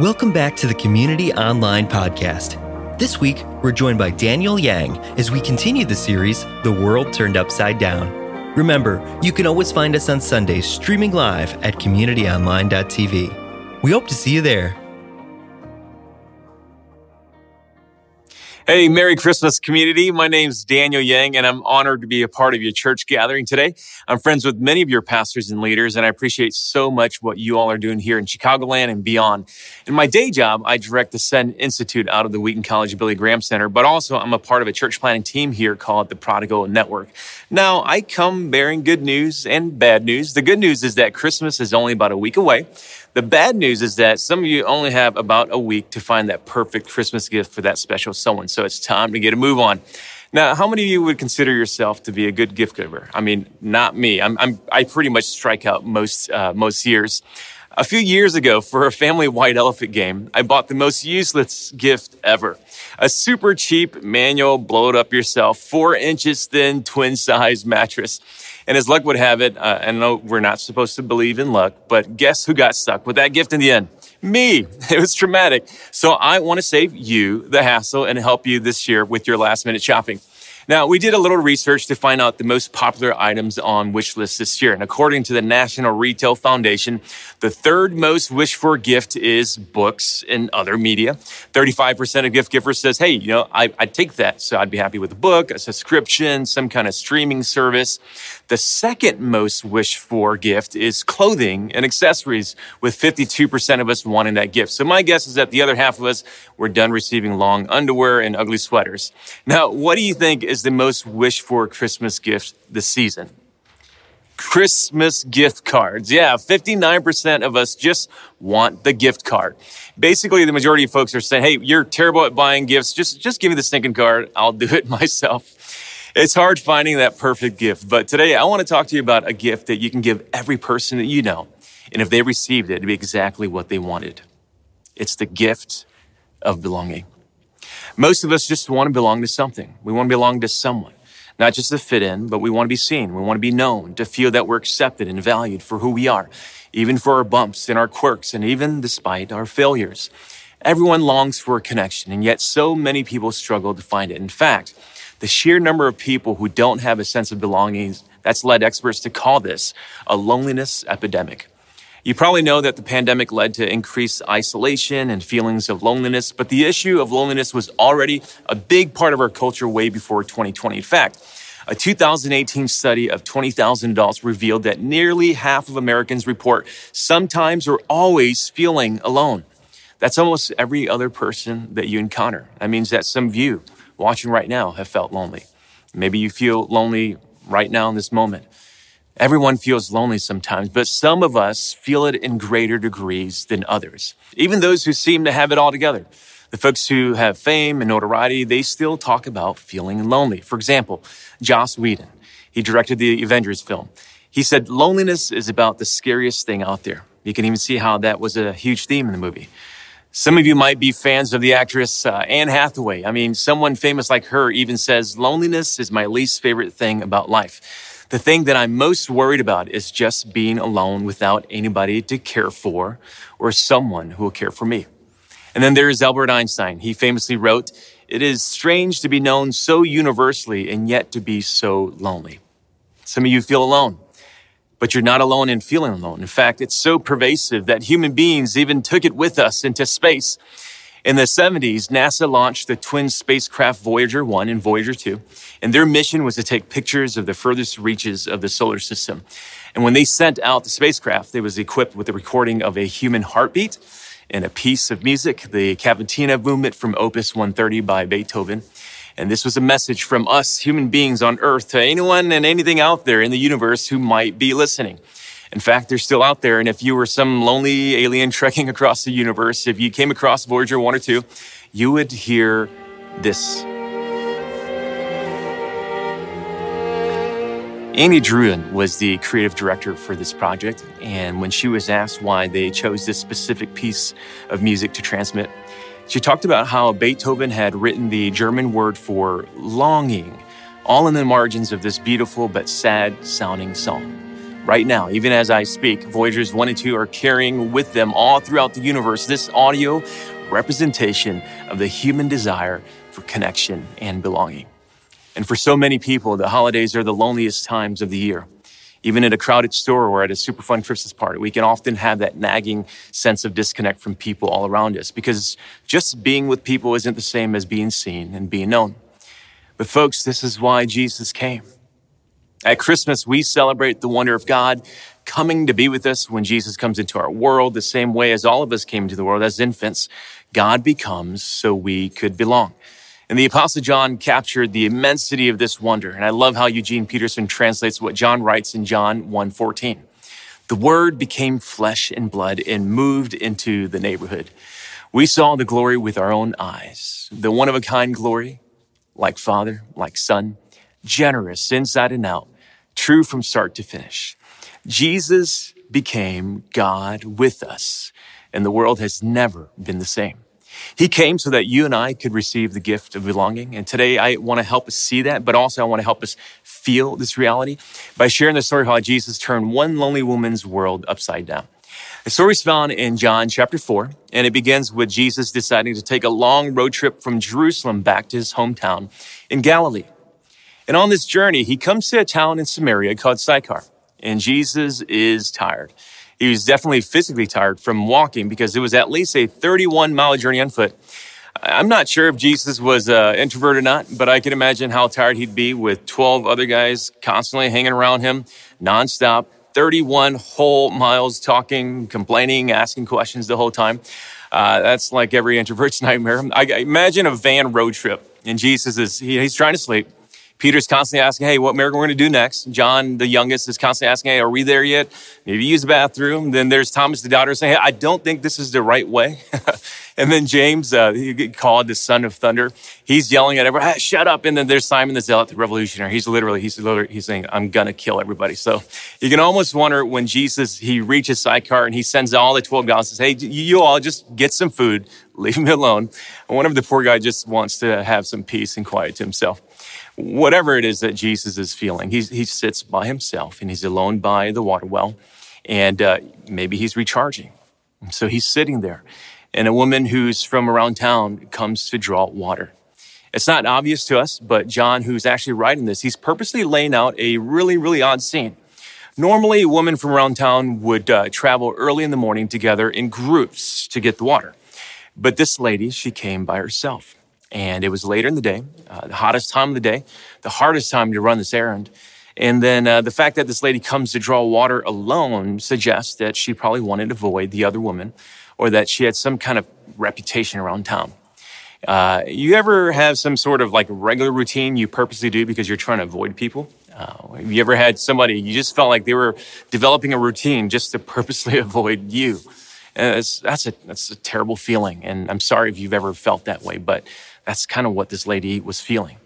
Welcome back to the Community Online Podcast. This week, we're joined by Daniel Yang as we continue the series, The World Turned Upside Down. Remember, you can always find us on Sundays streaming live at communityonline.tv. We hope to see you there. Hey, Merry Christmas, community. My name's Daniel Yang, and I'm honored to be a part of your church gathering today. I'm friends with many of your pastors and leaders, and I appreciate so much what you all are doing here in Chicagoland and beyond. In my day job, I direct the Send Institute out of the Wheaton College Billy Graham Center, but also I'm a part of a church planting team here called the Prodigal Network. Now, I come bearing good news and bad news. The good news is that Christmas is only about a week away. The bad news is that some of you only have about a week to find that perfect Christmas gift for that special someone. So it's time to get a move on. Now, how many of you would consider yourself to be a good gift giver? I mean, not me. I'm, I'm i pretty much strike out most uh, most years. A few years ago, for a family white elephant game, I bought the most useless gift ever. A super cheap manual, blow it up yourself, four inches thin, twin size mattress. And as luck would have it, uh, I know we're not supposed to believe in luck, but guess who got stuck with that gift in the end? Me. It was traumatic. So I want to save you the hassle and help you this year with your last minute shopping. Now, we did a little research to find out the most popular items on wish lists this year. And according to the National Retail Foundation, the third most wished for gift is books and other media. 35% of gift givers says, hey, you know, I, would take that. So I'd be happy with a book, a subscription, some kind of streaming service. The second most wished for gift is clothing and accessories, with 52% of us wanting that gift. So my guess is that the other half of us were done receiving long underwear and ugly sweaters. Now, what do you think is the most wished for Christmas gift this season? Christmas gift cards. Yeah, 59% of us just want the gift card. Basically, the majority of folks are saying, hey, you're terrible at buying gifts. Just, just give me the stinking card. I'll do it myself. It's hard finding that perfect gift, but today I want to talk to you about a gift that you can give every person that you know. And if they received it, it'd be exactly what they wanted. It's the gift of belonging. Most of us just want to belong to something. We want to belong to someone, not just to fit in, but we want to be seen. We want to be known, to feel that we're accepted and valued for who we are, even for our bumps and our quirks, and even despite our failures. Everyone longs for a connection, and yet so many people struggle to find it. In fact, the sheer number of people who don't have a sense of belonging that's led experts to call this a loneliness epidemic. You probably know that the pandemic led to increased isolation and feelings of loneliness, but the issue of loneliness was already a big part of our culture way before 2020. In fact, a 2018 study of 20,000 adults revealed that nearly half of Americans report sometimes or always feeling alone. That's almost every other person that you encounter. That means that some of you watching right now have felt lonely. Maybe you feel lonely right now in this moment. Everyone feels lonely sometimes, but some of us feel it in greater degrees than others. Even those who seem to have it all together. The folks who have fame and notoriety, they still talk about feeling lonely. For example, Joss Whedon, he directed the Avengers film. He said, loneliness is about the scariest thing out there. You can even see how that was a huge theme in the movie. Some of you might be fans of the actress uh, Anne Hathaway. I mean, someone famous like her even says, loneliness is my least favorite thing about life. The thing that I'm most worried about is just being alone without anybody to care for or someone who will care for me. And then there's Albert Einstein. He famously wrote, It is strange to be known so universally and yet to be so lonely. Some of you feel alone. But you're not alone in feeling alone. In fact, it's so pervasive that human beings even took it with us into space. In the 70s, NASA launched the twin spacecraft Voyager 1 and Voyager 2, and their mission was to take pictures of the furthest reaches of the solar system. And when they sent out the spacecraft, it was equipped with a recording of a human heartbeat and a piece of music, the Cavatina movement from Opus 130 by Beethoven. And this was a message from us human beings on earth to anyone and anything out there in the universe who might be listening. In fact, they're still out there. And if you were some lonely alien trekking across the universe, if you came across Voyager 1 or 2, you would hear this. Annie Druyan was the creative director for this project. And when she was asked why they chose this specific piece of music to transmit, she talked about how Beethoven had written the German word for longing all in the margins of this beautiful but sad sounding song. Right now, even as I speak, Voyagers 1 and 2 are carrying with them all throughout the universe this audio representation of the human desire for connection and belonging. And for so many people, the holidays are the loneliest times of the year. Even at a crowded store or at a super fun Christmas party, we can often have that nagging sense of disconnect from people all around us because just being with people isn't the same as being seen and being known. But folks, this is why Jesus came. At Christmas, we celebrate the wonder of God coming to be with us when Jesus comes into our world, the same way as all of us came into the world as infants. God becomes so we could belong. And the Apostle John captured the immensity of this wonder. And I love how Eugene Peterson translates what John writes in John 1:14. The word became flesh and blood and moved into the neighborhood. We saw the glory with our own eyes, the one of a kind glory, like Father, like Son, generous inside and out, true from start to finish. Jesus became God with us, and the world has never been the same. He came so that you and I could receive the gift of belonging. And today I want to help us see that, but also I want to help us feel this reality by sharing the story of how Jesus turned one lonely woman's world upside down. The story is found in John chapter 4, and it begins with Jesus deciding to take a long road trip from Jerusalem back to his hometown in Galilee. And on this journey, he comes to a town in Samaria called Sychar, and Jesus is tired. He was definitely physically tired from walking because it was at least a 31 mile journey on foot. I'm not sure if Jesus was uh, introvert or not, but I can imagine how tired he'd be with 12 other guys constantly hanging around him nonstop, 31 whole miles talking, complaining, asking questions the whole time. Uh, that's like every introvert's nightmare. I imagine a van road trip, and Jesus is he, he's trying to sleep. Peter's constantly asking, Hey, what miracle we're going to do next? John, the youngest, is constantly asking, Hey, are we there yet? Maybe use the bathroom. Then there's Thomas, the daughter, saying, Hey, I don't think this is the right way. and then James, uh, he called the son of thunder. He's yelling at everyone, hey, shut up. And then there's Simon the Zealot, the revolutionary. He's literally, he's literally, he's saying, I'm going to kill everybody. So you can almost wonder when Jesus, he reaches Sychar and he sends all the 12 guys and says, Hey, you all just get some food, leave me alone. And one of the poor guy just wants to have some peace and quiet to himself whatever it is that Jesus is feeling. He, he sits by himself and he's alone by the water well, and uh, maybe he's recharging. So he's sitting there, and a woman who's from around town comes to draw water. It's not obvious to us, but John, who's actually writing this, he's purposely laying out a really, really odd scene. Normally, a woman from around town would uh, travel early in the morning together in groups to get the water. But this lady, she came by herself. And it was later in the day, uh, the hottest time of the day, the hardest time to run this errand. And then uh, the fact that this lady comes to draw water alone suggests that she probably wanted to avoid the other woman or that she had some kind of reputation around town. Uh, you ever have some sort of like regular routine you purposely do because you're trying to avoid people? Uh, you ever had somebody you just felt like they were developing a routine just to purposely avoid you? Uh, that's a that's a terrible feeling, and I'm sorry if you've ever felt that way, but that's kind of what this lady was feeling.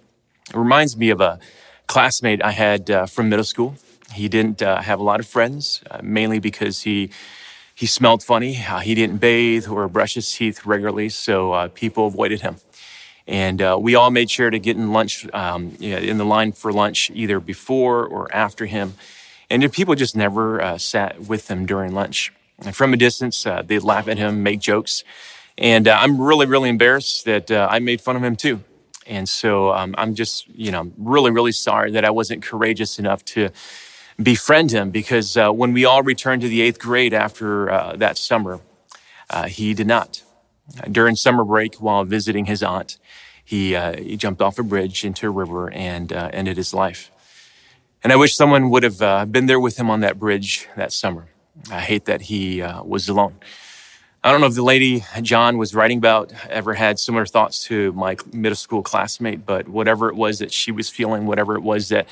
It reminds me of a classmate I had uh, from middle school. He didn't uh, have a lot of friends, uh, mainly because he he smelled funny. Uh, he didn't bathe or brush his teeth regularly, so uh, people avoided him. And uh, we all made sure to get in lunch um, in the line for lunch either before or after him. And people just never sat with him during lunch. And from a distance, they'd laugh at him, make jokes. And uh, I'm really, really embarrassed that uh, I made fun of him too. And so um, I'm just, you know, really, really sorry that I wasn't courageous enough to befriend him because uh, when we all returned to the eighth grade after uh, that summer, uh, he did not. During summer break, while visiting his aunt, he, uh, he jumped off a bridge into a river and ended his life. And I wish someone would have been there with him on that bridge that summer. I hate that he was alone. I don't know if the lady John was writing about ever had similar thoughts to my middle school classmate, but whatever it was that she was feeling, whatever it was that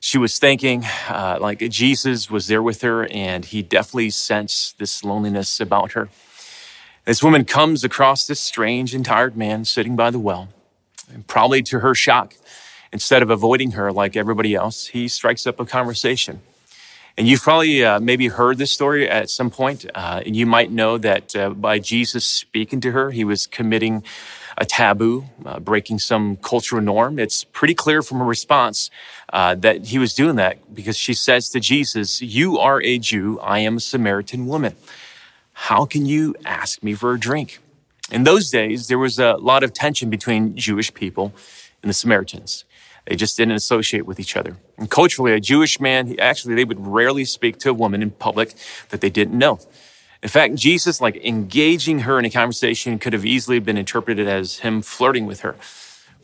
she was thinking, uh, like Jesus was there with her, and he definitely sensed this loneliness about her. This woman comes across this strange and tired man sitting by the well, and probably to her shock, instead of avoiding her like everybody else, he strikes up a conversation. And you've probably uh, maybe heard this story at some point. Uh, and you might know that uh, by Jesus speaking to her, he was committing a taboo, uh, breaking some cultural norm. It's pretty clear from her response uh, that he was doing that because she says to Jesus, You are a Jew, I am a Samaritan woman. How can you ask me for a drink? In those days, there was a lot of tension between Jewish people and the Samaritans. They just didn't associate with each other. And culturally, a Jewish man, actually, they would rarely speak to a woman in public that they didn't know. In fact, Jesus, like engaging her in a conversation, could have easily been interpreted as him flirting with her.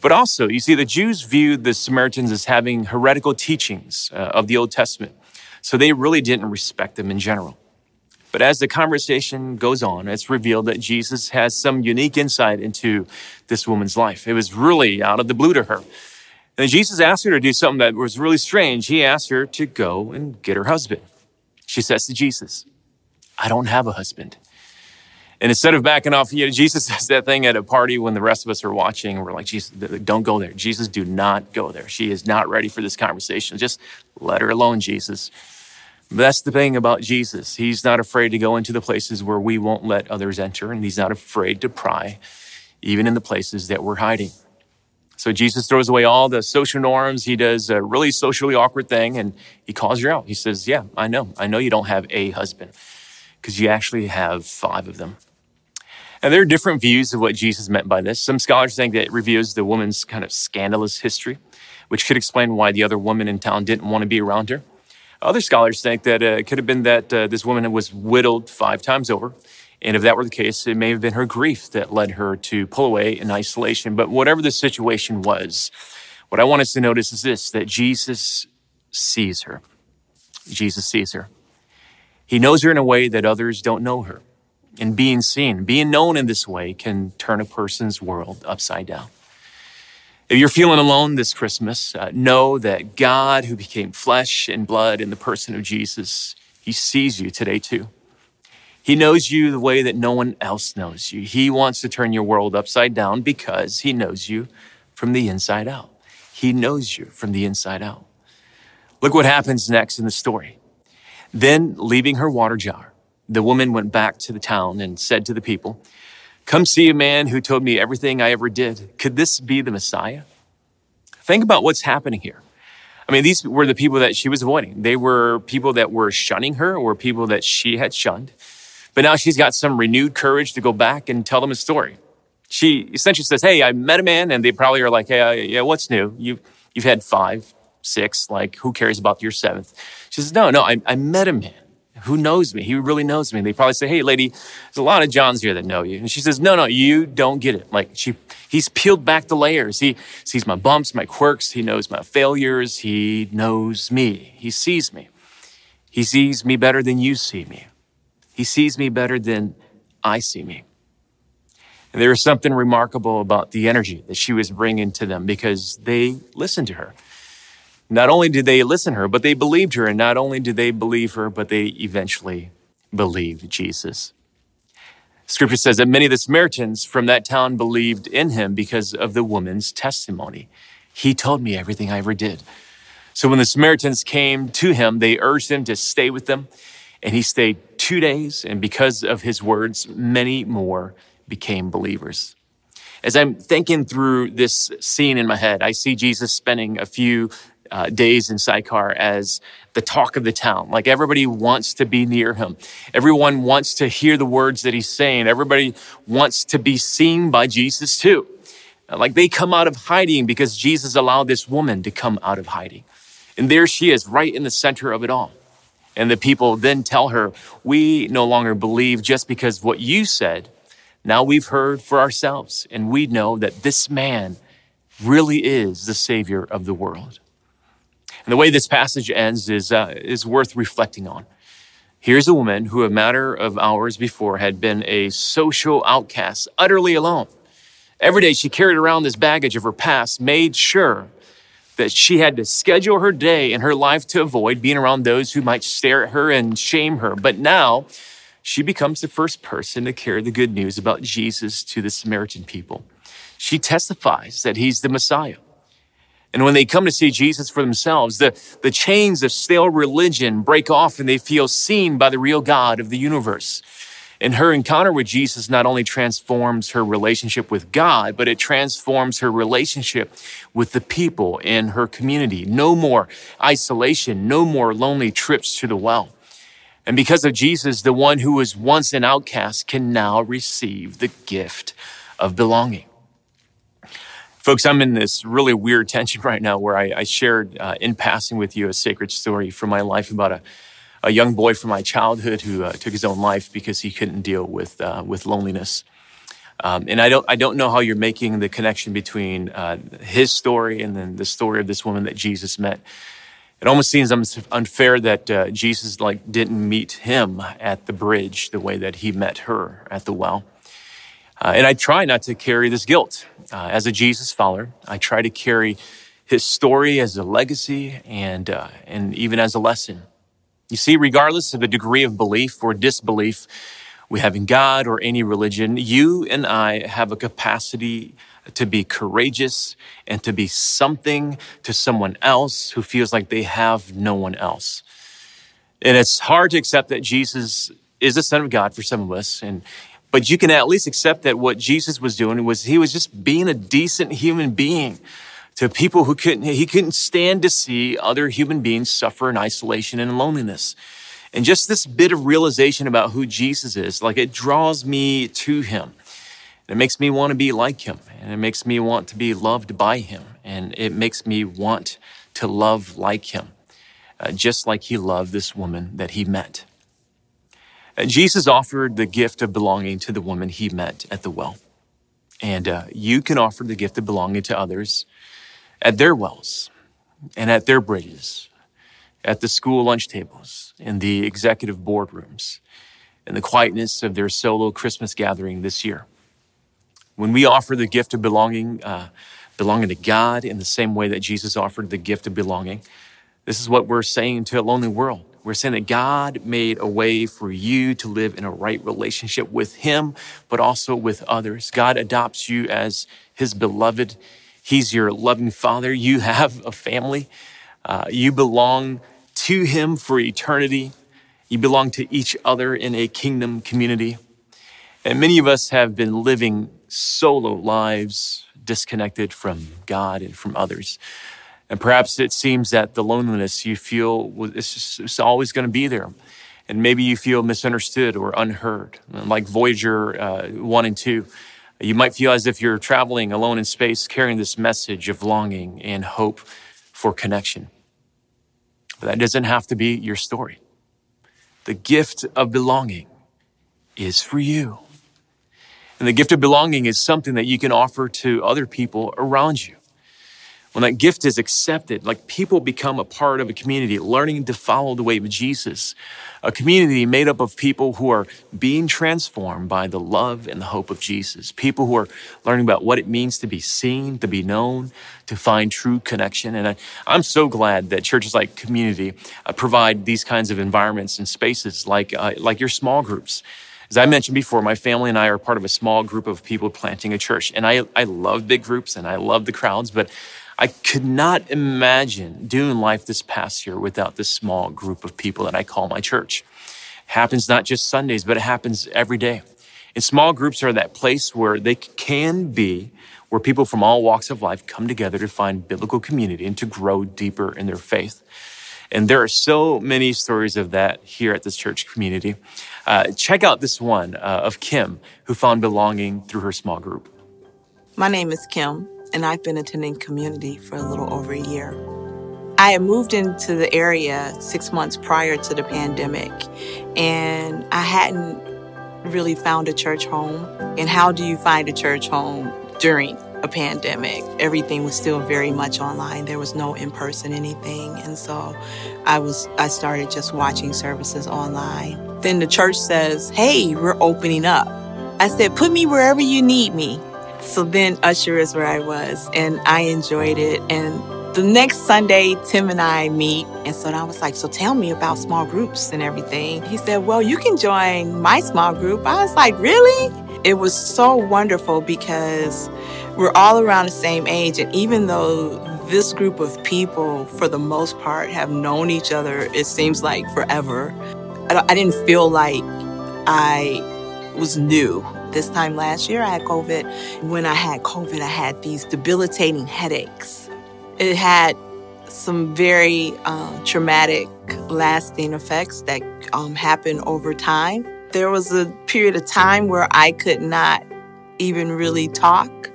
But also, you see, the Jews viewed the Samaritans as having heretical teachings uh, of the Old Testament. So they really didn't respect them in general. But as the conversation goes on, it's revealed that Jesus has some unique insight into this woman's life. It was really out of the blue to her. And Jesus asked her to do something that was really strange. He asked her to go and get her husband. She says to Jesus, I don't have a husband. And instead of backing off, you know, Jesus says that thing at a party when the rest of us are watching. We're like, Jesus, don't go there. Jesus, do not go there. She is not ready for this conversation. Just let her alone, Jesus. That's the thing about Jesus. He's not afraid to go into the places where we won't let others enter, and he's not afraid to pry, even in the places that we're hiding. So Jesus throws away all the social norms. He does a really socially awkward thing, and he calls her out. He says, Yeah, I know. I know you don't have a husband because you actually have five of them. And there are different views of what Jesus meant by this. Some scholars think that it reveals the woman's kind of scandalous history, which could explain why the other women in town didn't want to be around her. Other scholars think that uh, it could have been that uh, this woman was widowed five times over. And if that were the case, it may have been her grief that led her to pull away in isolation. But whatever the situation was, what I want us to notice is this that Jesus sees her. Jesus sees her. He knows her in a way that others don't know her. And being seen, being known in this way can turn a person's world upside down. If you're feeling alone this Christmas, uh, know that God, who became flesh and blood in the person of Jesus, He sees you today too. He knows you the way that no one else knows you. He wants to turn your world upside down because He knows you from the inside out. He knows you from the inside out. Look what happens next in the story. Then, leaving her water jar, the woman went back to the town and said to the people, Come see a man who told me everything I ever did. Could this be the Messiah? Think about what's happening here. I mean, these were the people that she was avoiding. They were people that were shunning her or people that she had shunned. But now she's got some renewed courage to go back and tell them a story. She essentially says, Hey, I met a man. And they probably are like, Hey, uh, yeah, what's new? You, you've had five, six. Like, who cares about your seventh? She says, No, no, I, I met a man who knows me. He really knows me. And they probably say, Hey, lady, there's a lot of Johns here that know you. And she says, No, no, you don't get it. Like she, he's peeled back the layers. He sees my bumps, my quirks. He knows my failures. He knows me. He sees me. He sees me better than you see me. He sees me better than I see me. And there was something remarkable about the energy that she was bringing to them because they listened to her. Not only did they listen to her, but they believed her. And not only did they believe her, but they eventually believed Jesus. Scripture says that many of the Samaritans from that town believed in him because of the woman's testimony. He told me everything I ever did. So when the Samaritans came to him, they urged him to stay with them. And he stayed two days. And because of his words, many more became believers. As I'm thinking through this scene in my head, I see Jesus spending a few uh, days in Sychar as the talk of the town. Like everybody wants to be near him. Everyone wants to hear the words that he's saying. Everybody wants to be seen by Jesus too. Like they come out of hiding because Jesus allowed this woman to come out of hiding. And there she is, right in the center of it all. And the people then tell her, We no longer believe just because what you said. Now we've heard for ourselves, and we know that this man really is the Savior of the world. And the way this passage ends is, uh, is worth reflecting on. Here's a woman who, a matter of hours before, had been a social outcast, utterly alone. Every day she carried around this baggage of her past, made sure that she had to schedule her day and her life to avoid being around those who might stare at her and shame her. But now she becomes the first person to carry the good news about Jesus to the Samaritan people. She testifies that he's the Messiah. And when they come to see Jesus for themselves, the, the chains of stale religion break off and they feel seen by the real God of the universe. And her encounter with Jesus not only transforms her relationship with God, but it transforms her relationship with the people in her community. No more isolation, no more lonely trips to the well. And because of Jesus, the one who was once an outcast can now receive the gift of belonging. Folks, I'm in this really weird tension right now where I, I shared uh, in passing with you a sacred story from my life about a a young boy from my childhood who uh, took his own life because he couldn't deal with uh, with loneliness. Um, and I don't I don't know how you're making the connection between uh, his story and then the story of this woman that Jesus met. It almost seems unfair that uh, Jesus like didn't meet him at the bridge the way that he met her at the well. Uh, and I try not to carry this guilt uh, as a Jesus follower. I try to carry his story as a legacy and and even as a lesson. You see, regardless of the degree of belief or disbelief we have in God or any religion, you and I have a capacity to be courageous and to be something to someone else who feels like they have no one else. And it's hard to accept that Jesus is the Son of God for some of us. And but you can at least accept that what Jesus was doing was he was just being a decent human being to people who couldn't, he couldn't stand to see other human beings suffer in isolation and loneliness. And just this bit of realization about who Jesus is, like it draws me to him. It makes me want to be like him, and it makes me want to be loved by him, and it makes me want to love like him, uh, just like he loved this woman that he met. Uh, Jesus offered the gift of belonging to the woman he met at the well. And uh, you can offer the gift of belonging to others at their wells and at their bridges, at the school lunch tables, in the executive boardrooms, in the quietness of their solo Christmas gathering this year. When we offer the gift of belonging, uh, belonging to God in the same way that Jesus offered the gift of belonging, this is what we're saying to a lonely world. We're saying that God made a way for you to live in a right relationship with Him, but also with others. God adopts you as His beloved He's your loving father. You have a family. Uh, you belong to him for eternity. You belong to each other in a kingdom community. And many of us have been living solo lives, disconnected from God and from others. And perhaps it seems that the loneliness you feel is it's always going to be there. And maybe you feel misunderstood or unheard, like Voyager uh, 1 and 2. You might feel as if you're traveling alone in space, carrying this message of longing and hope for connection. But that doesn't have to be your story. The gift of belonging is for you. And the gift of belonging is something that you can offer to other people around you when that gift is accepted, like people become a part of a community, learning to follow the way of Jesus, a community made up of people who are being transformed by the love and the hope of Jesus, people who are learning about what it means to be seen, to be known, to find true connection. And I, am so glad that churches like Community uh, provide these kinds of environments and spaces like, uh, like your small groups. As I mentioned before, my family and I are part of a small group of people planting a church. And I, I love big groups and I love the crowds, but I could not imagine doing life this past year without this small group of people that I call my church. It happens not just Sundays, but it happens every day. And small groups are that place where they can be, where people from all walks of life come together to find biblical community and to grow deeper in their faith. And there are so many stories of that here at this church community. Uh, check out this one uh, of Kim, who found belonging through her small group. My name is Kim and I've been attending community for a little over a year. I had moved into the area six months prior to the pandemic, and I hadn't really found a church home. And how do you find a church home during a pandemic? Everything was still very much online. There was no in person anything, and so I was I started just watching services online. Then the church says, "Hey, we're opening up." I said, "Put me wherever you need me." So then Usher is where I was, and I enjoyed it. And the next Sunday, Tim and I meet. And so I was like, So tell me about small groups and everything. He said, Well, you can join my small group. I was like, Really? It was so wonderful because we're all around the same age. And even though this group of people, for the most part, have known each other, it seems like forever, I, didn't feel like I was new. This time last year, I had COVID. When I had COVID, I had these debilitating headaches. It had some very uh, traumatic, lasting effects that um, happened over time. There was a period of time where I could not even really talk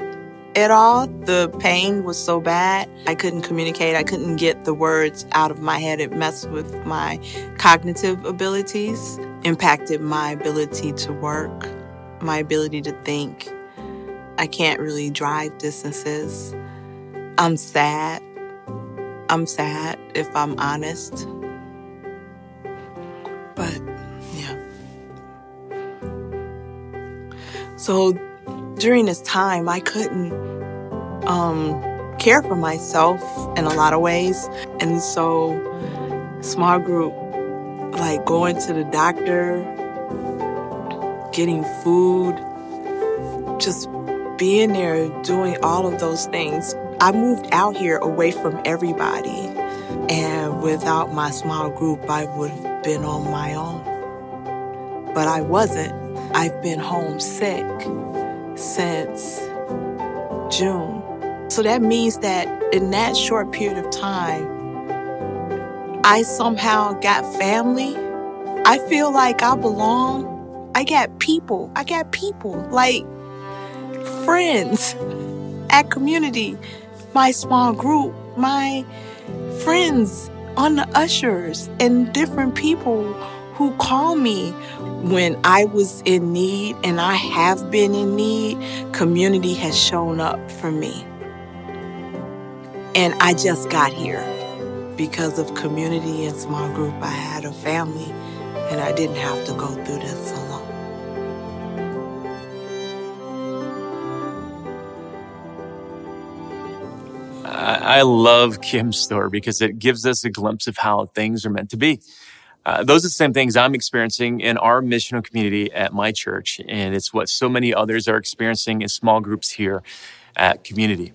at all. The pain was so bad, I couldn't communicate. I couldn't get the words out of my head. It messed with my cognitive abilities, impacted my ability to work, my ability to think. I can't really drive distances. I'm sad. I'm sad if I'm honest. But yeah. So during this time, I couldn't um, care for myself in a lot of ways. And so, small group, like going to the doctor, getting food, just being there, doing all of those things I moved out here away from everybody. And without my small group, I would have been on my own. But I wasn't. I've been homesick since June. So that means that in that short period of time, I somehow got family. I feel like I belong. I got people. I got people like friends at community my small group, my friends on the ushers, and different people who call me when I was in need and I have been in need. Community has shown up for me. And I just got here because of community and small group. I had a family and I didn't have to go through this alone. I love Kim's story because it gives us a glimpse of how things are meant to be. Uh, those are the same things I'm experiencing in our missional community at my church, and it's what so many others are experiencing in small groups here at community.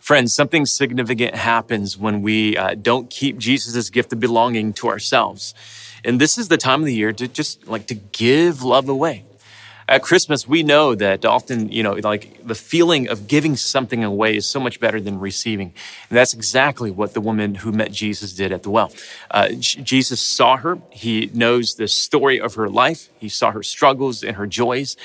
Friends, something significant happens when we uh, don't keep Jesus' gift of belonging to ourselves. And this is the time of the year to just like to give love away at Christmas, we know that often, you know, like the feeling of giving something away is so much better than receiving. And that's exactly what the woman who met Jesus did at the well. Uh, Jesus saw her. He knows the story of her life. He saw her struggles and her joys.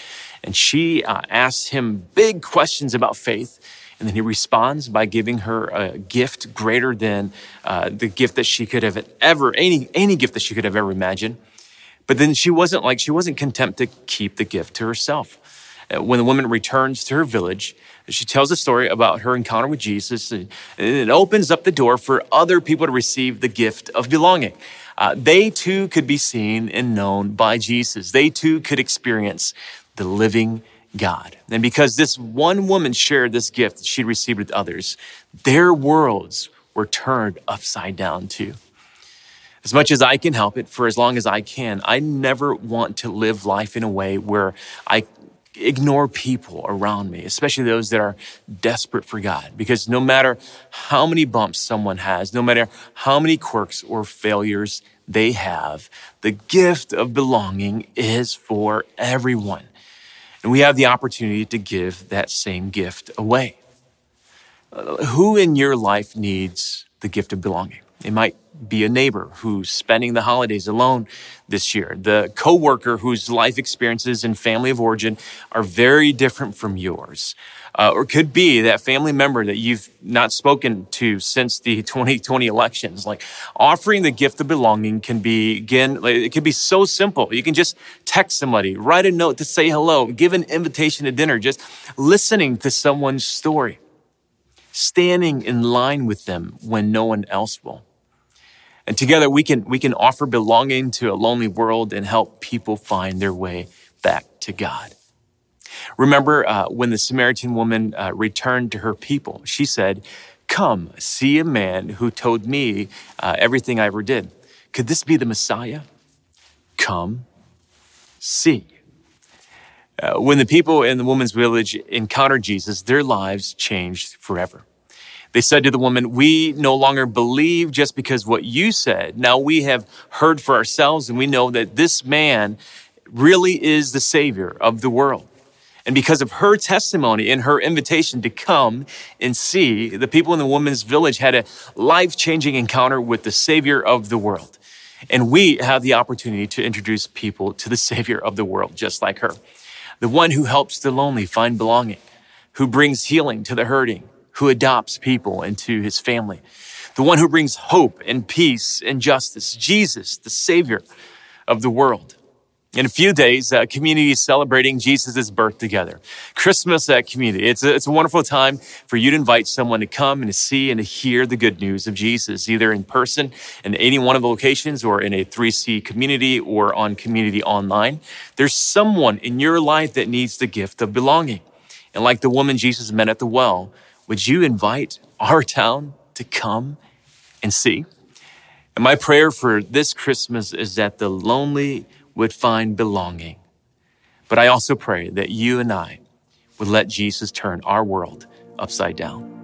And she uh, asked him big questions about faith. And then he responds by giving her a gift greater than uh, the gift that she could have ever, any, any gift that she could have ever imagined. But then she wasn't like, she wasn't content to keep the gift to herself. Uh, when the woman returns to her village, she tells a story about her encounter with Jesus, and it opens up the door for other people to receive the gift of belonging. Uh, they too could be seen and known by Jesus. They too could experience the living God. And because this one woman shared this gift that she received with others, their worlds were turned upside down too as much as I can help it for as long as I can. I never want to live life in a way where I ignore people around me, especially those that are desperate for God. Because no matter how many bumps someone has, no matter how many quirks or failures they have, the gift of belonging is for everyone. And we have the opportunity to give that same gift away. Uh, who in your life needs the gift of belonging? It might be a neighbor who's spending the holidays alone this year, the coworker whose life experiences and family of origin are very different from yours. Uh, or could be that family member that you've not spoken to since the 2020 elections. Like offering the gift of belonging can be, again, it can be so simple. You can just text somebody, write a note to say hello, give an invitation to dinner, just listening to someone's story, standing in line with them when no one else will. And together we can, we can offer belonging to a lonely world and help people find their way back to God. Remember uh, when the Samaritan woman uh, returned to her people, she said, Come, see a man who told me uh, everything I ever did. Could this be the Messiah? Come, see. Uh, when the people in the woman's village encountered Jesus, their lives changed forever. They said to the woman, We no longer believe just because what you said. Now we have heard for ourselves and we know that this man really is the Savior of the world. And because of her testimony and her invitation to come and see, the people in the woman's village had a life changing encounter with the Savior of the world. And we have the opportunity to introduce people to the Savior of the world, just like her. The one who helps the lonely find belonging, who brings healing to the hurting, who adopts people into his family, the one who brings hope and peace and justice, Jesus, the Savior of the world. In a few days, a community is celebrating Jesus' birth together. Christmas at community. It's a, it's a wonderful time for you to invite someone to come and to see and to hear the good news of Jesus, either in person in any one of the locations or in a 3C community or on community online. There's someone in your life that needs the gift of belonging. And like the woman Jesus met at the well, would you invite our town to come and see? And my prayer for this Christmas is that the lonely would find belonging. But I also pray that you and I would let Jesus turn our world upside down.